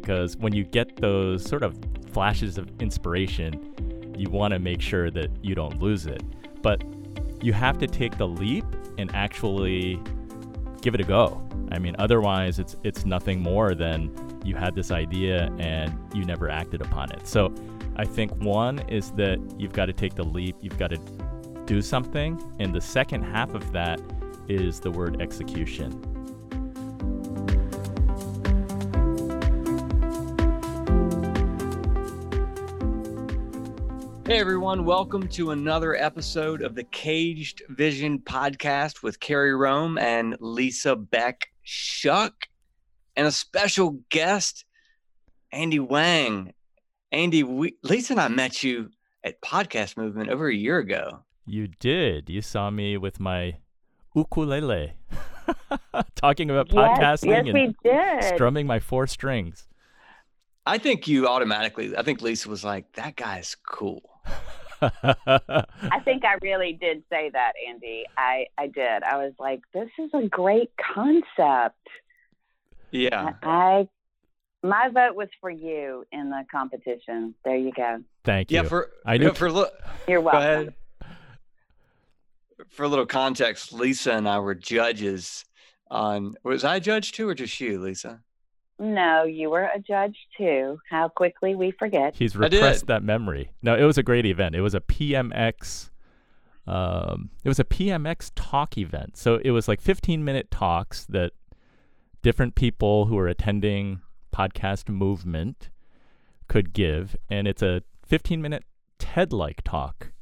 because when you get those sort of flashes of inspiration, you want to make sure that you don't lose it. But you have to take the leap and actually give it a go. I mean, otherwise it's it's nothing more than you had this idea and you never acted upon it. So I think one is that you've got to take the leap, you've got to do something, and the second half of that is the word execution. Hey everyone, welcome to another episode of the Caged Vision podcast with Carrie Rome and Lisa Beck Shuck, and a special guest, Andy Wang. Andy, we, Lisa and I met you at Podcast Movement over a year ago. You did. You saw me with my ukulele talking about yes, podcasting yes, we and did. strumming my four strings. I think you automatically, I think Lisa was like, that guy's cool. I think I really did say that, Andy. I, I did. I was like, this is a great concept. Yeah. I my vote was for you in the competition. There you go. Thank you. Yeah, for I knew- yeah, for look You're Go welcome. ahead. For a little context, Lisa and I were judges on. Was I judge too, or just you, Lisa? No, you were a judge too. How quickly we forget. He's repressed that memory. No, it was a great event. It was a PMX. Um, it was a PMX talk event. So it was like 15 minute talks that different people who were attending podcast movement could give, and it's a 15 minute TED like talk.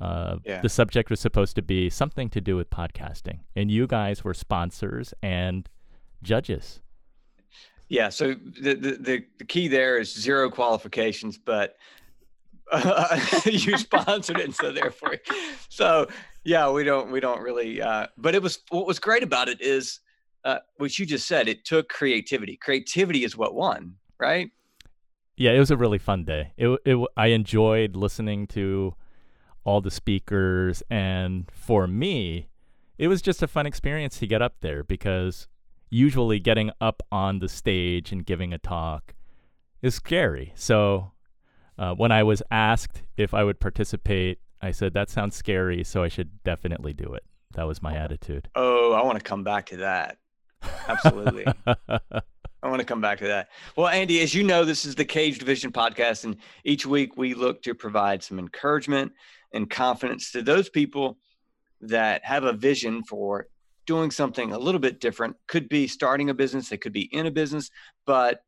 Uh, Yeah. The subject was supposed to be something to do with podcasting, and you guys were sponsors and judges. Yeah. So the the the, key there is zero qualifications, but uh, you sponsored it, and so therefore, so yeah, we don't we don't really. Uh, but it was what was great about it is uh, what you just said. It took creativity. Creativity is what won, right? Yeah, it was a really fun day. It, it I enjoyed listening to all the speakers and for me, it was just a fun experience to get up there because usually getting up on the stage and giving a talk is scary. So, uh, when I was asked if I would participate, I said that sounds scary, so I should definitely do it. That was my attitude. Oh, I want to come back to that. Absolutely. I want to come back to that. Well, Andy, as you know, this is the Caged Vision podcast, and each week we look to provide some encouragement and confidence to those people that have a vision for doing something a little bit different. Could be starting a business, they could be in a business, but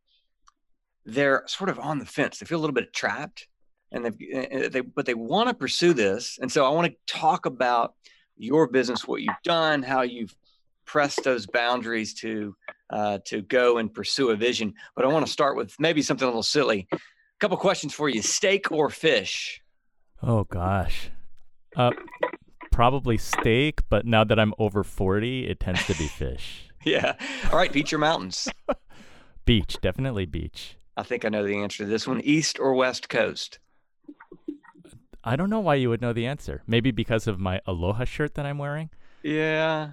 they're sort of on the fence. They feel a little bit trapped, and they they but they want to pursue this. And so I want to talk about your business, what you've done, how you've pressed those boundaries to uh, to go and pursue a vision. But I want to start with maybe something a little silly. A couple questions for you: steak or fish? oh gosh. Uh, probably steak, but now that I'm over 40, it tends to be fish. Yeah. All right, beach or mountains? Beach, definitely beach. I think I know the answer to this one: east or west coast? I don't know why you would know the answer. Maybe because of my Aloha shirt that I'm wearing. Yeah.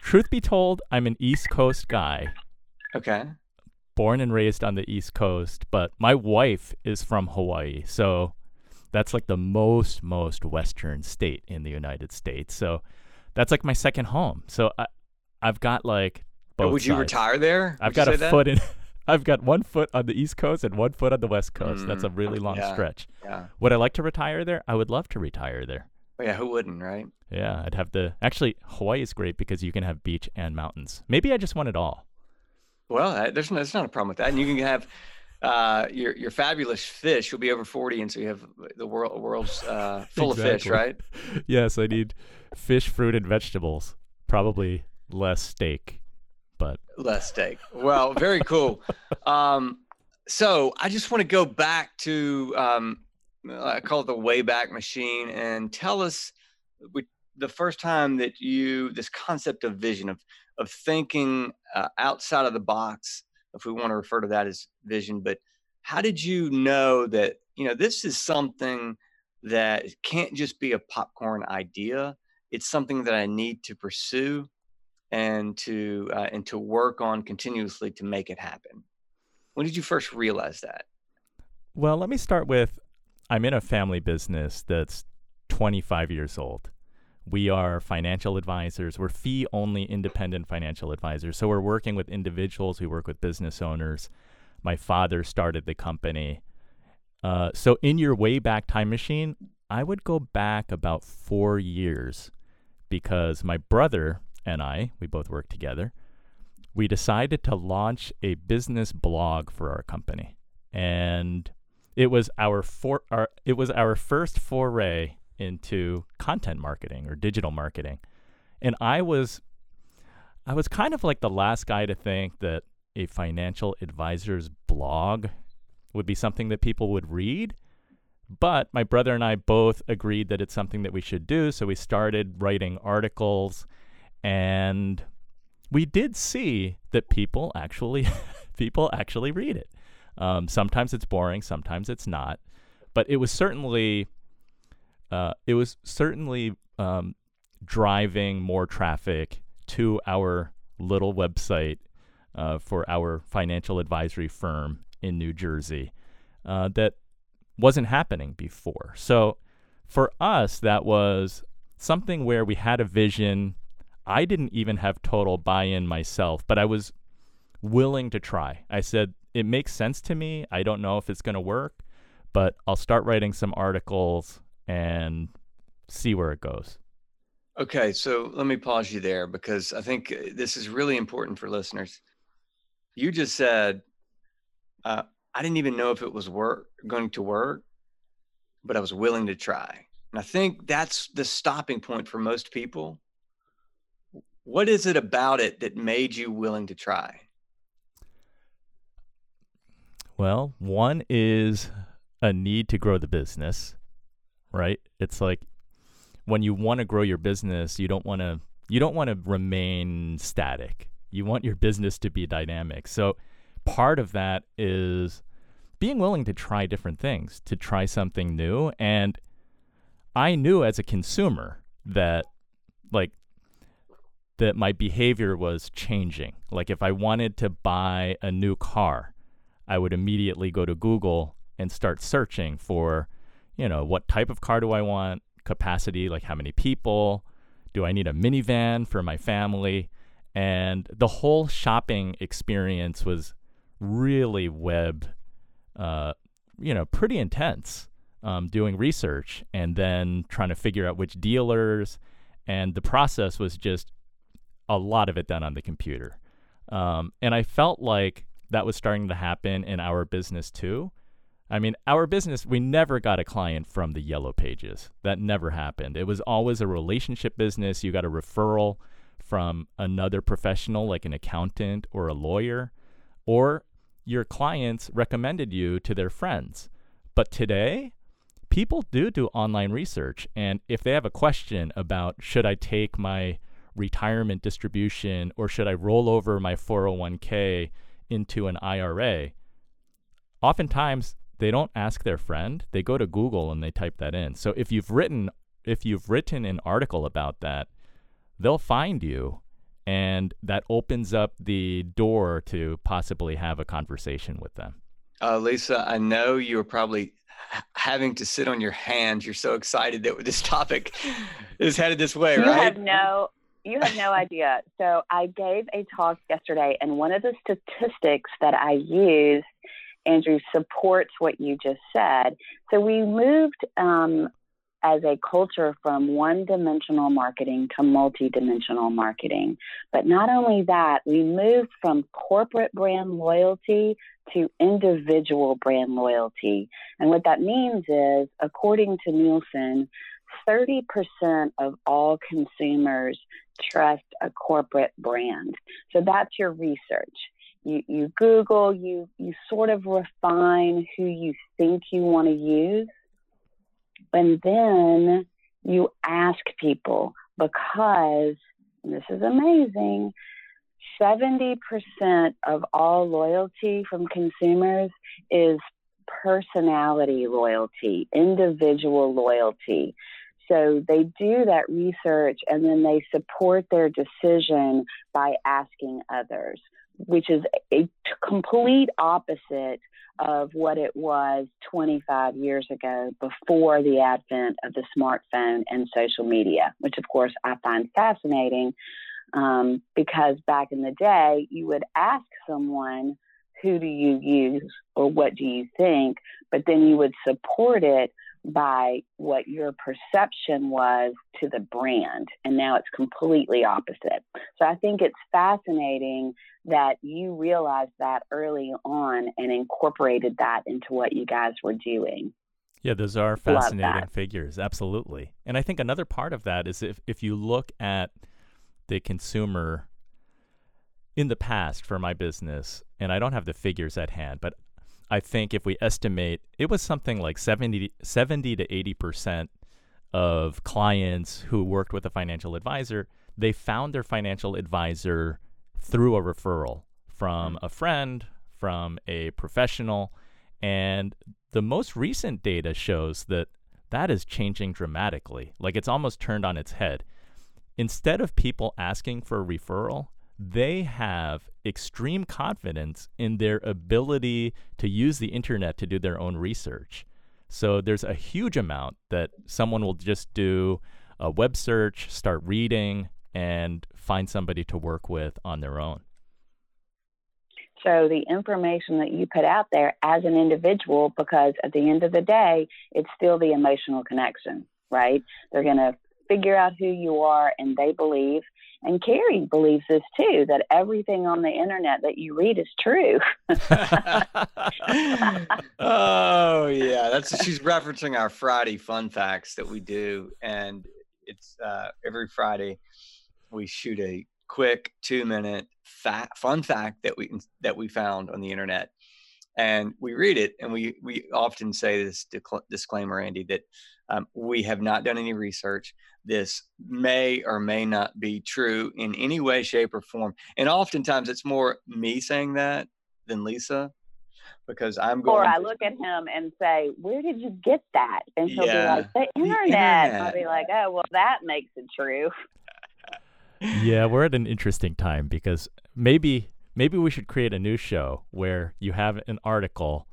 Truth be told, I'm an East Coast guy, Okay. born and raised on the East Coast, but my wife is from Hawaii. So that's like the most, most Western state in the United States. So that's like my second home. So I, I've got like both. But would you sides. retire there? I've got a that? foot in. I've got one foot on the East Coast and one foot on the West Coast. That's a Mm, really long yeah. stretch. Yeah. Would I like to retire there? I would love to retire there. Oh, yeah. Who wouldn't, right? Yeah, I'd have the. Actually, Hawaii is great because you can have beach and mountains. Maybe I just want it all. Well, there's no, there's not a problem with that, and you can have uh, your your fabulous fish. You'll be over forty, and so you have the world world's uh, full of fish, right? yes, I need fish, fruit, and vegetables. Probably less steak, but Less steak. Well, very cool. um, so I just want to go back to um, I call it the Wayback Machine, and tell us we, the first time that you this concept of vision of of thinking uh, outside of the box, if we want to refer to that as vision. But how did you know that you know this is something that can't just be a popcorn idea? It's something that I need to pursue and to uh, and to work on continuously to make it happen. When did you first realize that? Well, let me start with I'm in a family business that's 25 years old. We are financial advisors. We're fee only independent financial advisors. So we're working with individuals, we work with business owners. My father started the company. Uh, so in your way back time machine, I would go back about four years because my brother and I, we both work together, we decided to launch a business blog for our company. And it was our for our, it was our first foray into content marketing or digital marketing. And I was I was kind of like the last guy to think that a financial advisor's blog would be something that people would read. But my brother and I both agreed that it's something that we should do. So we started writing articles and we did see that people actually people actually read it. Um, sometimes it's boring, sometimes it's not. But it was certainly uh, it was certainly um, driving more traffic to our little website uh, for our financial advisory firm in New Jersey uh, that wasn't happening before. So for us, that was something where we had a vision. I didn't even have total buy in myself, but I was willing to try. I said, it makes sense to me. I don't know if it's going to work, but I'll start writing some articles and see where it goes. Okay, so let me pause you there because I think uh, this is really important for listeners. You just said, uh, I didn't even know if it was work going to work, but I was willing to try. And I think that's the stopping point for most people. What is it about it that made you willing to try? Well, one is a need to grow the business right? It's like when you want to grow your business, you don't want to you don't want to remain static. You want your business to be dynamic. So part of that is being willing to try different things, to try something new and I knew as a consumer that like that my behavior was changing. Like if I wanted to buy a new car, I would immediately go to Google and start searching for you know, what type of car do I want? Capacity, like how many people? Do I need a minivan for my family? And the whole shopping experience was really web, uh, you know, pretty intense. Um, doing research and then trying to figure out which dealers, and the process was just a lot of it done on the computer. Um, and I felt like that was starting to happen in our business too. I mean, our business, we never got a client from the yellow pages. That never happened. It was always a relationship business. You got a referral from another professional like an accountant or a lawyer, or your clients recommended you to their friends. But today, people do do online research. And if they have a question about should I take my retirement distribution or should I roll over my 401k into an IRA, oftentimes they don't ask their friend. They go to Google and they type that in. So if you've written if you've written an article about that, they'll find you and that opens up the door to possibly have a conversation with them. Uh, Lisa, I know you're probably having to sit on your hands. You're so excited that this topic is headed this way, you right? You have no you have no idea. So I gave a talk yesterday and one of the statistics that I used Andrew supports what you just said. So we moved um, as a culture from one dimensional marketing to multi-dimensional marketing. But not only that, we moved from corporate brand loyalty to individual brand loyalty. And what that means is, according to Nielsen, 30% of all consumers trust a corporate brand. So that's your research you, you Google, you, you sort of refine who you think you want to use. And then you ask people because, this is amazing, 70% of all loyalty from consumers is personality loyalty, individual loyalty. So they do that research and then they support their decision by asking others, which is a complete opposite of what it was 25 years ago before the advent of the smartphone and social media, which of course I find fascinating um, because back in the day, you would ask someone, who do you use or what do you think? But then you would support it by what your perception was to the brand. And now it's completely opposite. So I think it's fascinating that you realized that early on and incorporated that into what you guys were doing. Yeah, those are fascinating figures. Absolutely. And I think another part of that is if, if you look at the consumer in the past for my business, and I don't have the figures at hand, but I think if we estimate, it was something like 70, 70 to 80% of clients who worked with a financial advisor, they found their financial advisor through a referral from mm. a friend, from a professional. And the most recent data shows that that is changing dramatically. Like it's almost turned on its head. Instead of people asking for a referral, they have extreme confidence in their ability to use the internet to do their own research. So there's a huge amount that someone will just do a web search, start reading, and find somebody to work with on their own. So the information that you put out there as an individual, because at the end of the day, it's still the emotional connection, right? They're going to figure out who you are and they believe and Carrie believes this too that everything on the internet that you read is true. oh yeah, that's she's referencing our Friday fun facts that we do, and it's uh, every Friday we shoot a quick two minute fun fact that we that we found on the internet, and we read it, and we we often say this disclaimer, Andy, that um, we have not done any research. This may or may not be true in any way, shape, or form. And oftentimes it's more me saying that than Lisa because I'm going. Or I look at him and say, "Where did you get that?" And he'll yeah, be like, "The internet." the internet. I'll be like, "Oh, well, that makes it true." yeah, we're at an interesting time because maybe maybe we should create a new show where you have an article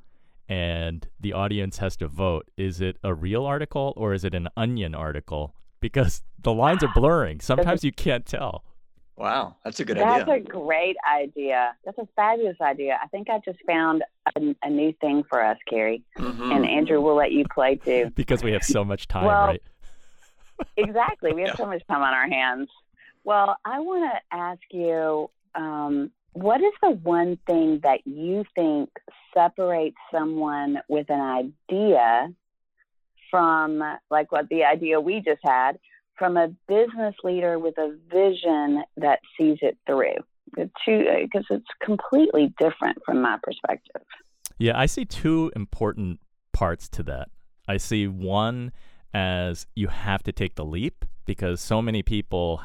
and the audience has to vote. Is it a real article or is it an onion article? Because the lines are blurring. Sometimes you can't tell. Wow that's a good that's idea. that's a great idea. That's a fabulous idea. I think i just found a, a new thing for us carrie. Mm-hmm. and andrew will let you play too. Because we have so much time well, right? exactly. We have yeah. so much time on our hands. Well i want to ask you um, what is the one thing that you think separates someone with an idea from, like what the idea we just had, from a business leader with a vision that sees it through? Because uh, it's completely different from my perspective. Yeah, I see two important parts to that. I see one as you have to take the leap because so many people,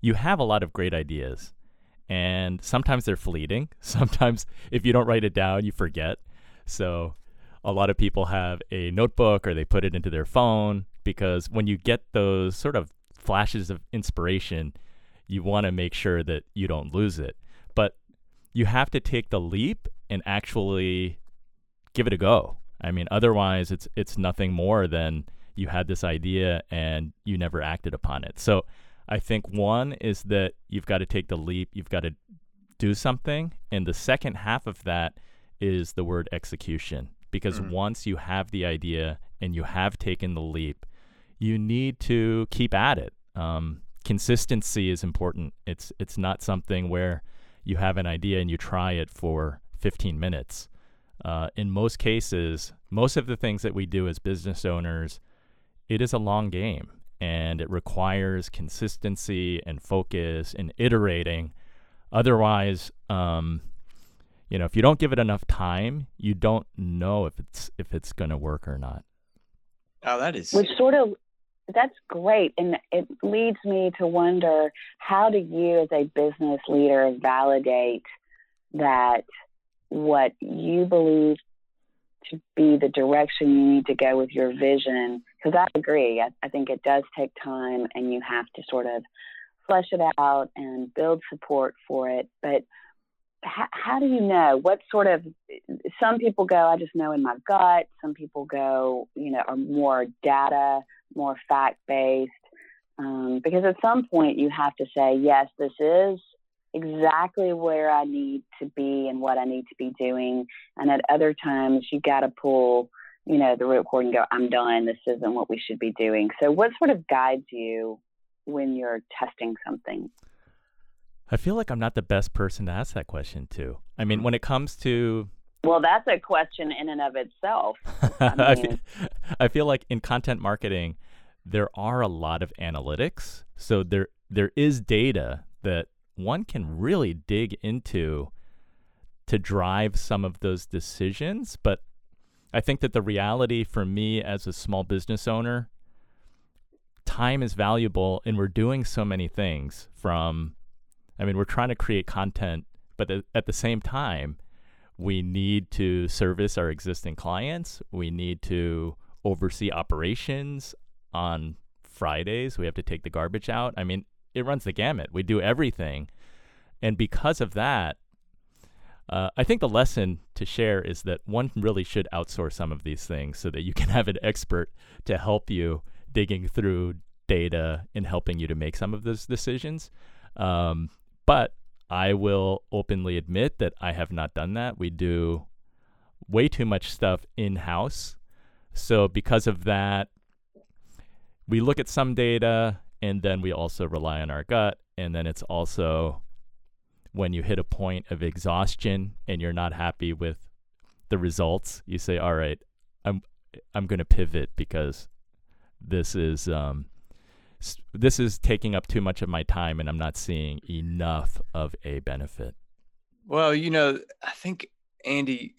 you have a lot of great ideas and sometimes they're fleeting. Sometimes if you don't write it down, you forget. So a lot of people have a notebook or they put it into their phone because when you get those sort of flashes of inspiration, you want to make sure that you don't lose it. But you have to take the leap and actually give it a go. I mean, otherwise it's it's nothing more than you had this idea and you never acted upon it. So I think one is that you've got to take the leap, you've got to do something. And the second half of that is the word execution. Because mm. once you have the idea and you have taken the leap, you need to keep at it. Um, consistency is important. It's it's not something where you have an idea and you try it for 15 minutes. Uh, in most cases, most of the things that we do as business owners, it is a long game and it requires consistency and focus and iterating. Otherwise, um, you know, if you don't give it enough time, you don't know if it's if it's going to work or not. Oh, that is which sort of that's great, and it leads me to wonder how do you, as a business leader, validate that what you believe to be the direction you need to go with your vision because I agree. I, I think it does take time, and you have to sort of flesh it out and build support for it. But how, how do you know what sort of? Some people go, I just know in my gut. Some people go, you know, are more data, more fact based. Um, because at some point you have to say, yes, this is exactly where I need to be and what I need to be doing. And at other times you got to pull you know, the root cord and go, I'm done. This isn't what we should be doing. So, what sort of guides you when you're testing something? I feel like I'm not the best person to ask that question to. I mean, when it comes to well, that's a question in and of itself. I, mean, I, feel, I feel like in content marketing, there are a lot of analytics. So there there is data that one can really dig into to drive some of those decisions. But I think that the reality for me as a small business owner, time is valuable and we're doing so many things from, I mean, we're trying to create content, but at the same time, we need to service our existing clients. We need to oversee operations on Fridays. We have to take the garbage out. I mean, it runs the gamut. We do everything. And because of that, uh, I think the lesson to share is that one really should outsource some of these things so that you can have an expert to help you digging through data and helping you to make some of those decisions. Um, but I will openly admit that I have not done that. We do way too much stuff in house. So, because of that, we look at some data and then we also rely on our gut. And then it's also when you hit a point of exhaustion and you're not happy with the results, you say, "All right, I'm I'm going to pivot because this is um, this is taking up too much of my time and I'm not seeing enough of a benefit." Well, you know, I think Andy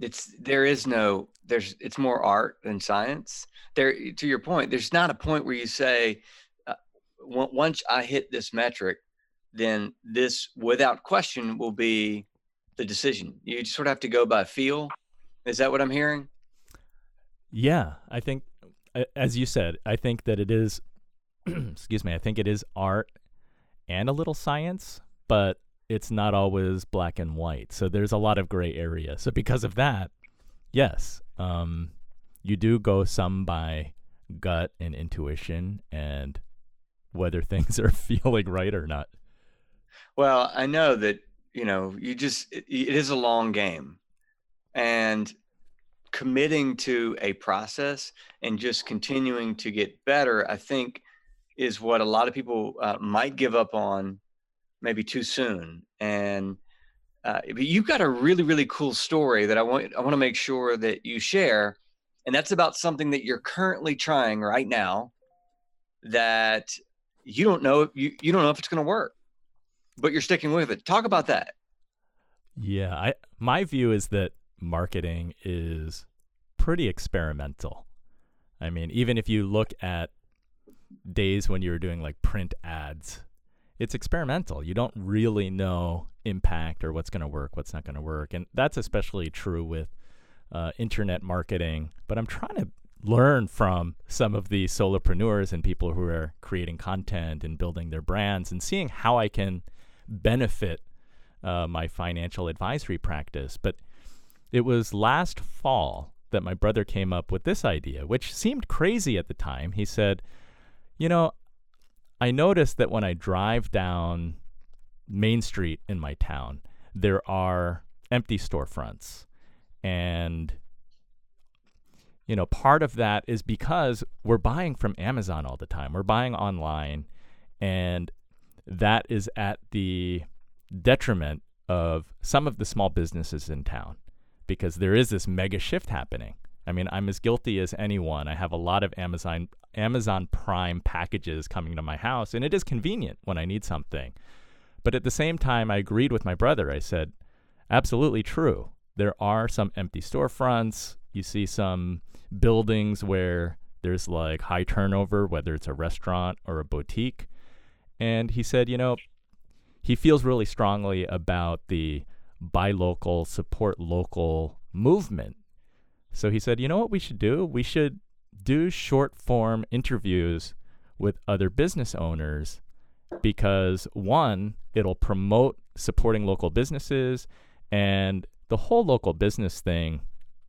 it's there is no there's it's more art than science. There to your point, there's not a point where you say uh, once I hit this metric, then this, without question, will be the decision. You sort of have to go by feel. Is that what I'm hearing? Yeah, I think, as you said, I think that it is. excuse me. I think it is art and a little science, but it's not always black and white. So there's a lot of gray area. So because of that, yes, um, you do go some by gut and intuition and whether things are feeling right or not. Well, I know that, you know, you just, it, it is a long game. And committing to a process and just continuing to get better, I think, is what a lot of people uh, might give up on maybe too soon. And uh, you've got a really, really cool story that I want I want to make sure that you share, and that's about something that you're currently trying right now that you don't know you, you don't know if it's going to work but you're sticking with it. Talk about that. Yeah, I my view is that marketing is pretty experimental. I mean, even if you look at days when you were doing like print ads, it's experimental. You don't really know impact or what's going to work, what's not going to work. And that's especially true with uh, internet marketing. But I'm trying to learn from some of the solopreneurs and people who are creating content and building their brands and seeing how I can benefit uh, my financial advisory practice. But it was last fall that my brother came up with this idea, which seemed crazy at the time. He said, You know, I noticed that when I drive down Main Street in my town, there are empty storefronts. And, you know, part of that is because we're buying from Amazon all the time, we're buying online. And that is at the detriment of some of the small businesses in town because there is this mega shift happening. I mean, I'm as guilty as anyone. I have a lot of Amazon Amazon Prime packages coming to my house and it is convenient when I need something. But at the same time, I agreed with my brother. I said, absolutely true. There are some empty storefronts. You see some buildings where there's like high turnover, whether it's a restaurant or a boutique. And he said, you know, he feels really strongly about the buy local, support local movement. So he said, you know what we should do? We should do short form interviews with other business owners because one, it'll promote supporting local businesses and the whole local business thing.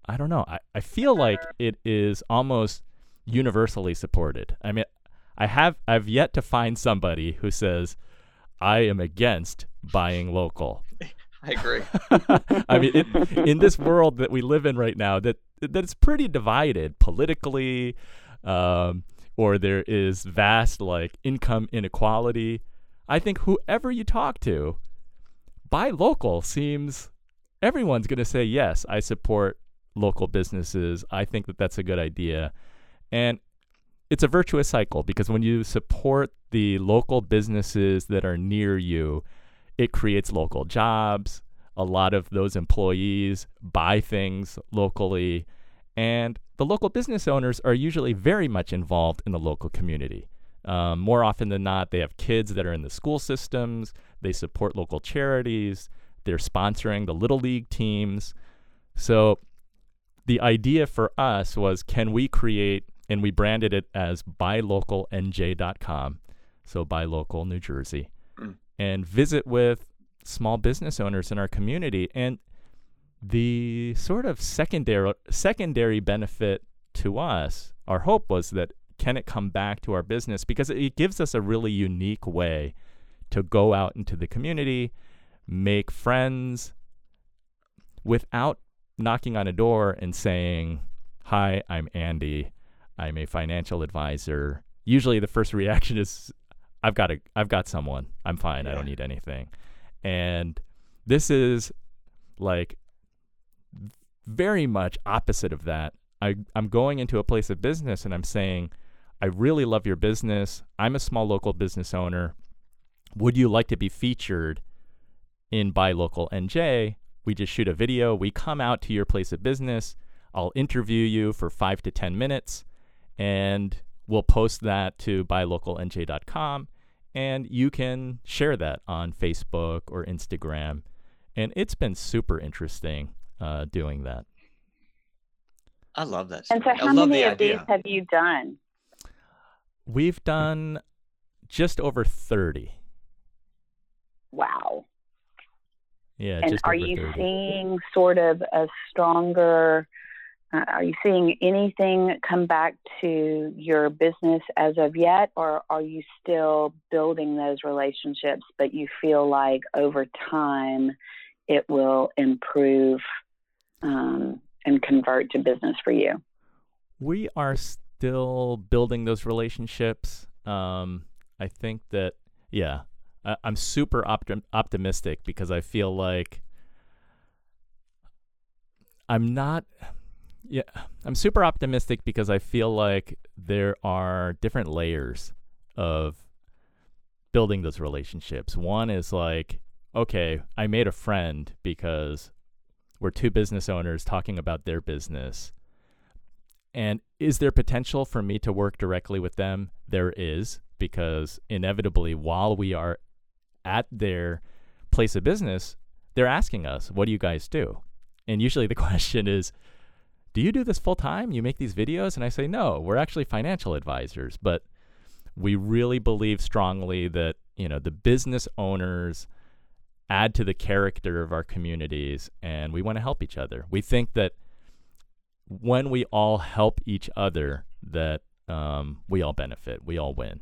I don't know. I, I feel like it is almost universally supported. I mean, I have I've yet to find somebody who says I am against buying local. I agree. I mean, it, in this world that we live in right now, that that's pretty divided politically, um, or there is vast like income inequality. I think whoever you talk to, buy local seems everyone's going to say yes. I support local businesses. I think that that's a good idea, and it's a virtuous cycle because when you support the local businesses that are near you, it creates local jobs. A lot of those employees buy things locally, and the local business owners are usually very much involved in the local community. Um, more often than not, they have kids that are in the school systems, they support local charities, they're sponsoring the Little League teams. So the idea for us was can we create, and we branded it as buylocalnj.com, so buy local New Jersey, mm. and visit with small business owners in our community. And the sort of secondary secondary benefit to us, our hope was that can it come back to our business because it gives us a really unique way to go out into the community, make friends without knocking on a door and saying, "Hi, I'm Andy. I'm a financial advisor." Usually the first reaction is I've got a I've got someone. I'm fine. Yeah. I don't need anything. And this is like very much opposite of that. I, I'm going into a place of business and I'm saying, I really love your business. I'm a small local business owner. Would you like to be featured in Buy Local NJ? We just shoot a video. We come out to your place of business. I'll interview you for five to 10 minutes and we'll post that to buylocalnj.com and you can share that on Facebook or Instagram. And it's been super interesting uh, doing that. I love that. Story. And so, how many the of idea. these have you done? We've done just over 30. Wow. Yeah. And are you 30. seeing sort of a stronger are you seeing anything come back to your business as of yet, or are you still building those relationships, but you feel like over time it will improve um, and convert to business for you? We are still building those relationships. Um, I think that, yeah, I- am super optim- optimistic because I feel like I'm not yeah, I'm super optimistic because I feel like there are different layers of building those relationships. One is like, okay, I made a friend because we're two business owners talking about their business. And is there potential for me to work directly with them? There is, because inevitably, while we are at their place of business, they're asking us, What do you guys do? And usually the question is, do you do this full time? You make these videos? And I say, no, we're actually financial advisors. But we really believe strongly that, you know, the business owners add to the character of our communities and we want to help each other. We think that when we all help each other, that um, we all benefit, we all win.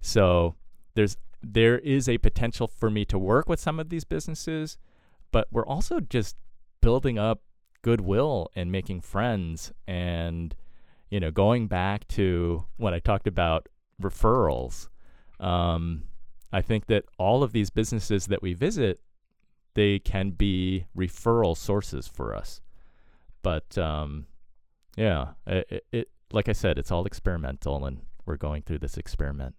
So there's there is a potential for me to work with some of these businesses, but we're also just building up goodwill and making friends and you know going back to what I talked about referrals. Um, I think that all of these businesses that we visit, they can be referral sources for us. But um, yeah, it, it, like I said, it's all experimental, and we're going through this experiment.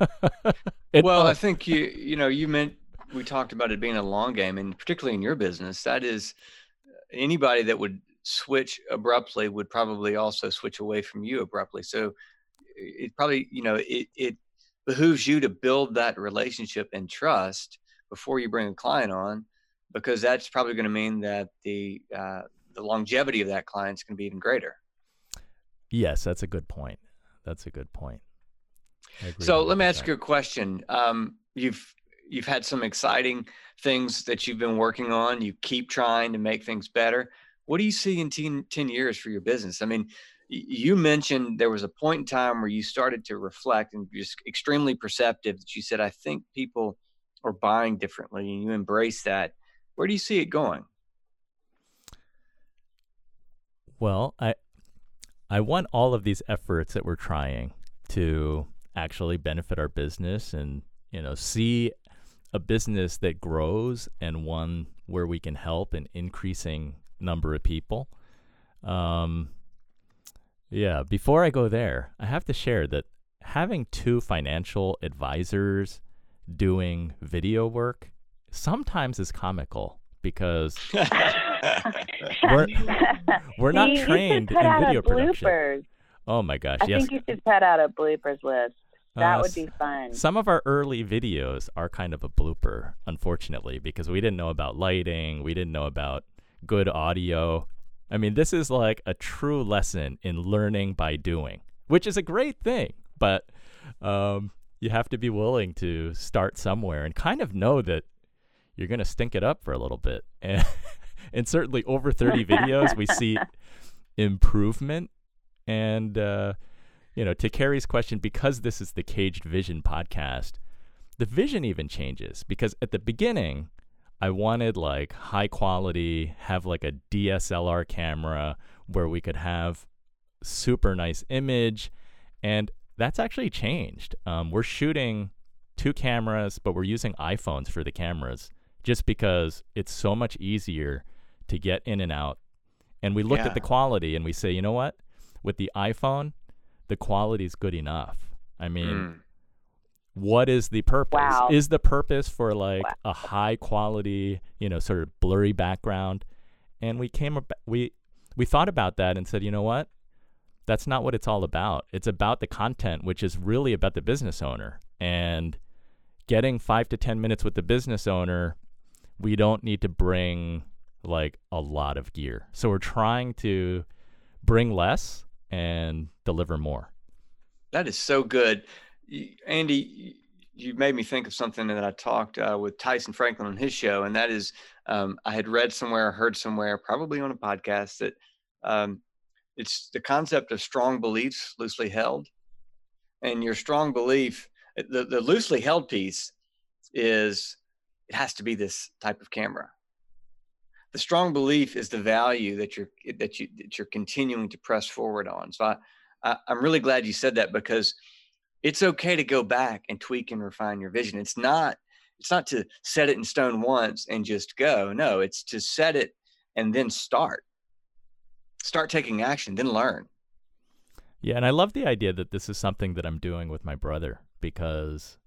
well, I think you you know you meant we talked about it being a long game, and particularly in your business, that is anybody that would switch abruptly would probably also switch away from you abruptly. So it probably, you know, it, it behooves you to build that relationship and trust before you bring a client on, because that's probably going to mean that the uh, the longevity of that client is going to be even greater. Yes, that's a good point. That's a good point. So let me ask you a question. Um, you've you've had some exciting things that you've been working on. You keep trying to make things better. What do you see in 10, 10 years for your business? I mean, you mentioned there was a point in time where you started to reflect and just extremely perceptive that you said, I think people are buying differently and you embrace that. Where do you see it going? Well, I I want all of these efforts that we're trying to actually benefit our business and, you know, see a business that grows and one where we can help an increasing number of people. Um, yeah, before I go there, I have to share that having two financial advisors doing video work sometimes is comical because we're, we're not See, trained in video production. Oh my gosh, I yes. think you should put out a bloopers list. That Uh, would be fun. Some of our early videos are kind of a blooper, unfortunately, because we didn't know about lighting, we didn't know about good audio. I mean, this is like a true lesson in learning by doing, which is a great thing, but um, you have to be willing to start somewhere and kind of know that you're going to stink it up for a little bit. And, and certainly over 30 videos, we see improvement. And, uh, you know, to Carrie's question, because this is the Caged Vision podcast, the vision even changes because at the beginning, I wanted like high quality, have like a DSLR camera where we could have super nice image. And that's actually changed. Um, we're shooting two cameras, but we're using iPhones for the cameras just because it's so much easier to get in and out. And we looked Yeah. at the quality and we say, you know what? With the iPhone, the quality is good enough. I mean, Mm. what is the purpose? Wow. Is the purpose for like Wow. a high quality, you know, sort of blurry background? And we came ab- we we thought about that and said, you know what? That's not what it's all about. It's about the content, which is really about the business owner. And getting 5 to 10 minutes with the business owner, we don't need to bring like a lot of gear. So we're trying to bring less and deliver more. That is so good. Andy, you made me think of something that I talked uh, with Tyson Franklin on his show, and that is um, I had read somewhere, heard somewhere, probably on a podcast, that um, it's the concept of strong beliefs loosely held. And your strong belief, the, the loosely held piece is it has to be this type of camera. The strong belief is the value that you're that you that you're continuing to press forward on. So I, I I'm really glad you said that because it's okay to go back and tweak and refine your vision. It's not it's not to set it in stone once and just go. No, it's to set it and then start. Start taking action, then learn. Yeah, and I love the idea that this is something that I'm doing with my brother because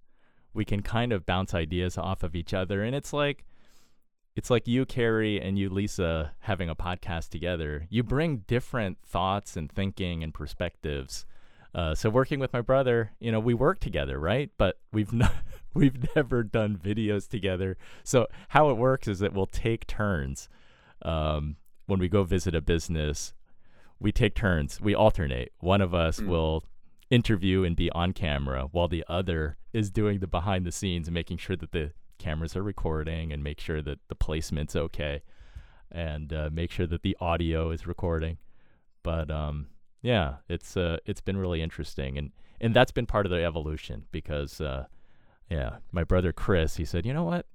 we can kind of bounce ideas off of each other and it's like it's like you Carrie and you Lisa having a podcast together. You bring different thoughts and thinking and perspectives. Uh, so working with my brother, you know, we work together, right? But we've not, we've never done videos together. So how it works is that we'll take turns. Um, when we go visit a business, we take turns. We alternate. One of us Mm. will interview and be on camera while the other is doing the behind the scenes and making sure that the cameras are recording and make sure that the placement's okay and uh, make sure that the audio is recording. But um, yeah, it's uh, it's been really interesting and and that's been part of the evolution because uh, yeah, my brother Chris, he said, you know what,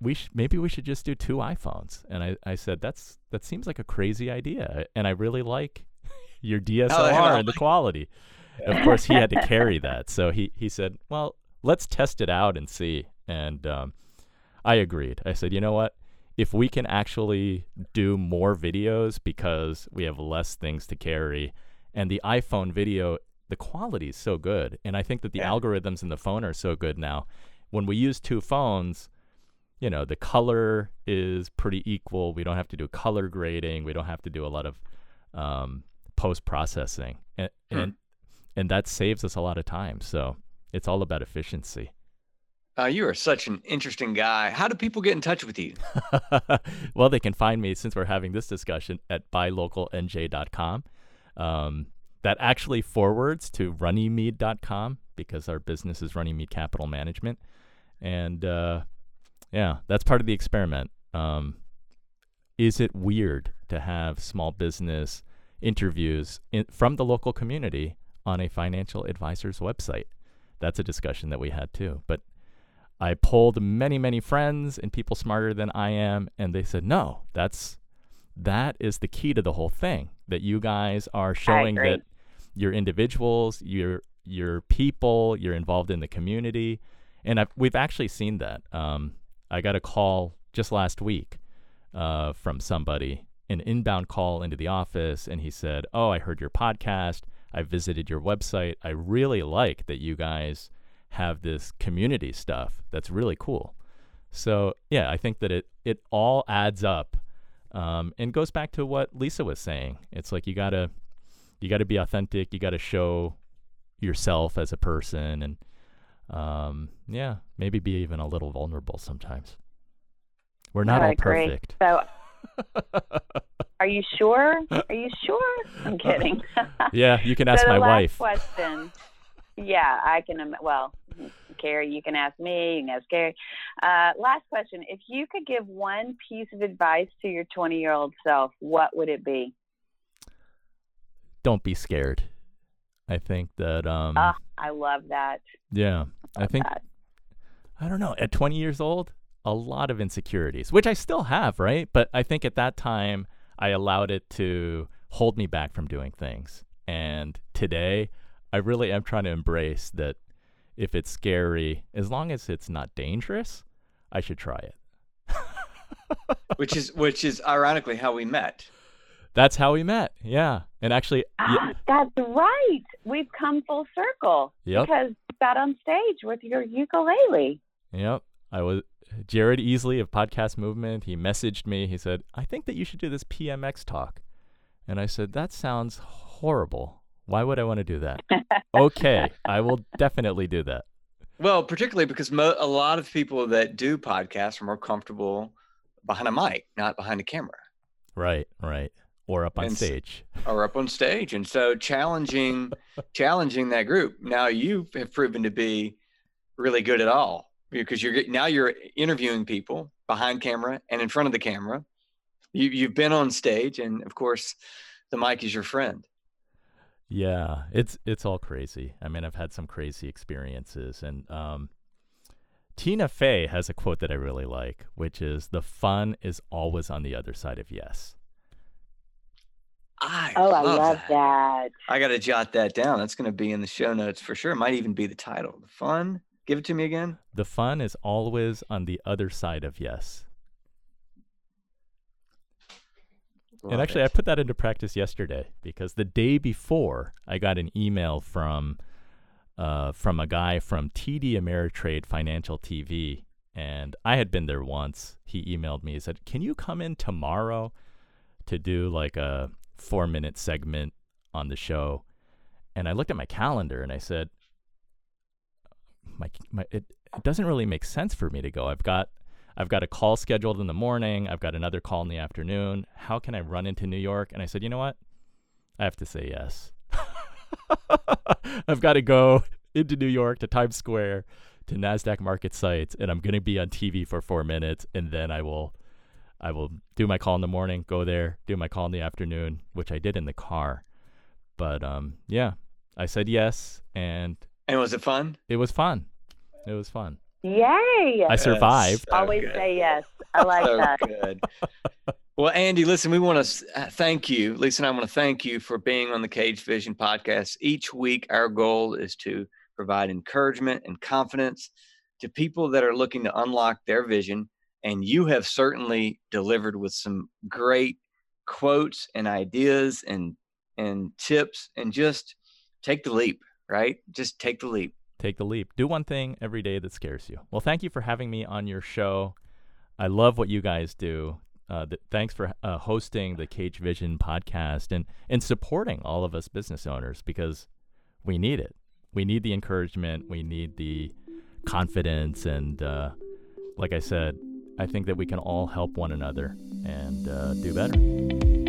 we sh- maybe we should just do two iPhones, and I I said that's that seems like a crazy idea, and I really like your DSLR and the quality. Of course, he had to carry that, so he he said, well, let's test it out and see. And um, I agreed. I said, you know what? If we can actually do more videos because we have less things to carry, and the iPhone video, the quality is so good, and I think that the Yeah. algorithms in the phone are so good now. When we use two phones, you know, the color is pretty equal. We don't have to do color grading. We don't have to do a lot of um, post processing, and, Hmm. and and that saves us a lot of time. So it's all about efficiency. Uh, you are such an interesting guy. How do people get in touch with you? well, they can find me since we're having this discussion at buylocalnj.com. Um, that actually forwards to runnymede.com because our business is Runnymede Capital Management. And uh, yeah, that's part of the experiment. Um, is it weird to have small business interviews in, from the local community on a financial advisor's website? That's a discussion that we had too. But I polled many, many friends and people smarter than I am, and they said, no, that's that is the key to the whole thing. That you guys are showing that you're individuals, you're you're people, you're involved in the community, and I've, we've actually seen that. Um, I got a call just last week uh, from somebody, an inbound call into the office, and he said, "Oh, I heard your podcast. I visited your website. I really like that you guys." Have this community stuff that's really cool. So yeah, I think that it it all adds up, um, and goes back to what Lisa was saying. It's like you gotta you gotta be authentic. You gotta show yourself as a person, and um, yeah, maybe be even a little vulnerable sometimes. We're not all perfect. So, are you sure? Are you sure? I'm kidding. yeah, you can ask so my wife. Question. Yeah, I can. Well, Carrie, you can ask me. You can ask Carrie. Uh, last question: If you could give one piece of advice to your 20-year-old self, what would it be? Don't be scared. I think that. Um, uh, I love that. Yeah, I, I think. That. I don't know. At 20 years old, a lot of insecurities, which I still have, right? But I think at that time, I allowed it to hold me back from doing things. And today, I really am trying to embrace that if it's scary, as long as it's not dangerous, I should try it. which is which is ironically how we met. That's how we met. Yeah. And actually ah, yeah. That's right. We've come full circle. Yep. Because you got on stage with your ukulele. Yep. I was Jared Easley of Podcast Movement. He messaged me. He said, I think that you should do this PMX talk. And I said, That sounds horrible. Why would I want to do that? okay, I will definitely do that. Well, particularly because mo- a lot of people that do podcasts are more comfortable behind a mic, not behind a camera. Right, right. Or up on and stage. Or up on stage. And so challenging challenging that group. Now you have proven to be really good at all because you're now you're interviewing people behind camera and in front of the camera. You you've been on stage and of course the mic is your friend. Yeah, it's it's all crazy. I mean, I've had some crazy experiences, and um, Tina Fey has a quote that I really like, which is, "The fun is always on the other side of yes." I oh, love I love that. that. I got to jot that down. That's going to be in the show notes for sure. It might even be the title. The fun. Give it to me again. The fun is always on the other side of yes. Love and actually, it. I put that into practice yesterday because the day before, I got an email from uh, from a guy from TD Ameritrade Financial TV, and I had been there once. He emailed me. He said, "Can you come in tomorrow to do like a four minute segment on the show?" And I looked at my calendar and I said, "My, my it, it doesn't really make sense for me to go. I've got I've got a call scheduled in the morning. I've got another call in the afternoon. How can I run into New York? And I said, you know what? I have to say yes. I've got to go into New York to Times Square to Nasdaq market sites, and I'm going to be on TV for four minutes, and then I will, I will do my call in the morning, go there, do my call in the afternoon, which I did in the car. But um, yeah, I said yes, and and was it fun? It was fun. It was fun. Yay! I survived. So Always good. say yes. I like so that. Good. Well, Andy, listen, we want to uh, thank you. Lisa and I want to thank you for being on the Cage Vision podcast. Each week, our goal is to provide encouragement and confidence to people that are looking to unlock their vision. And you have certainly delivered with some great quotes and ideas and and tips and just take the leap, right? Just take the leap. Take the leap. Do one thing every day that scares you. Well, thank you for having me on your show. I love what you guys do. Uh, th- thanks for uh, hosting the Cage Vision podcast and, and supporting all of us business owners because we need it. We need the encouragement. We need the confidence. And uh, like I said, I think that we can all help one another and uh, do better.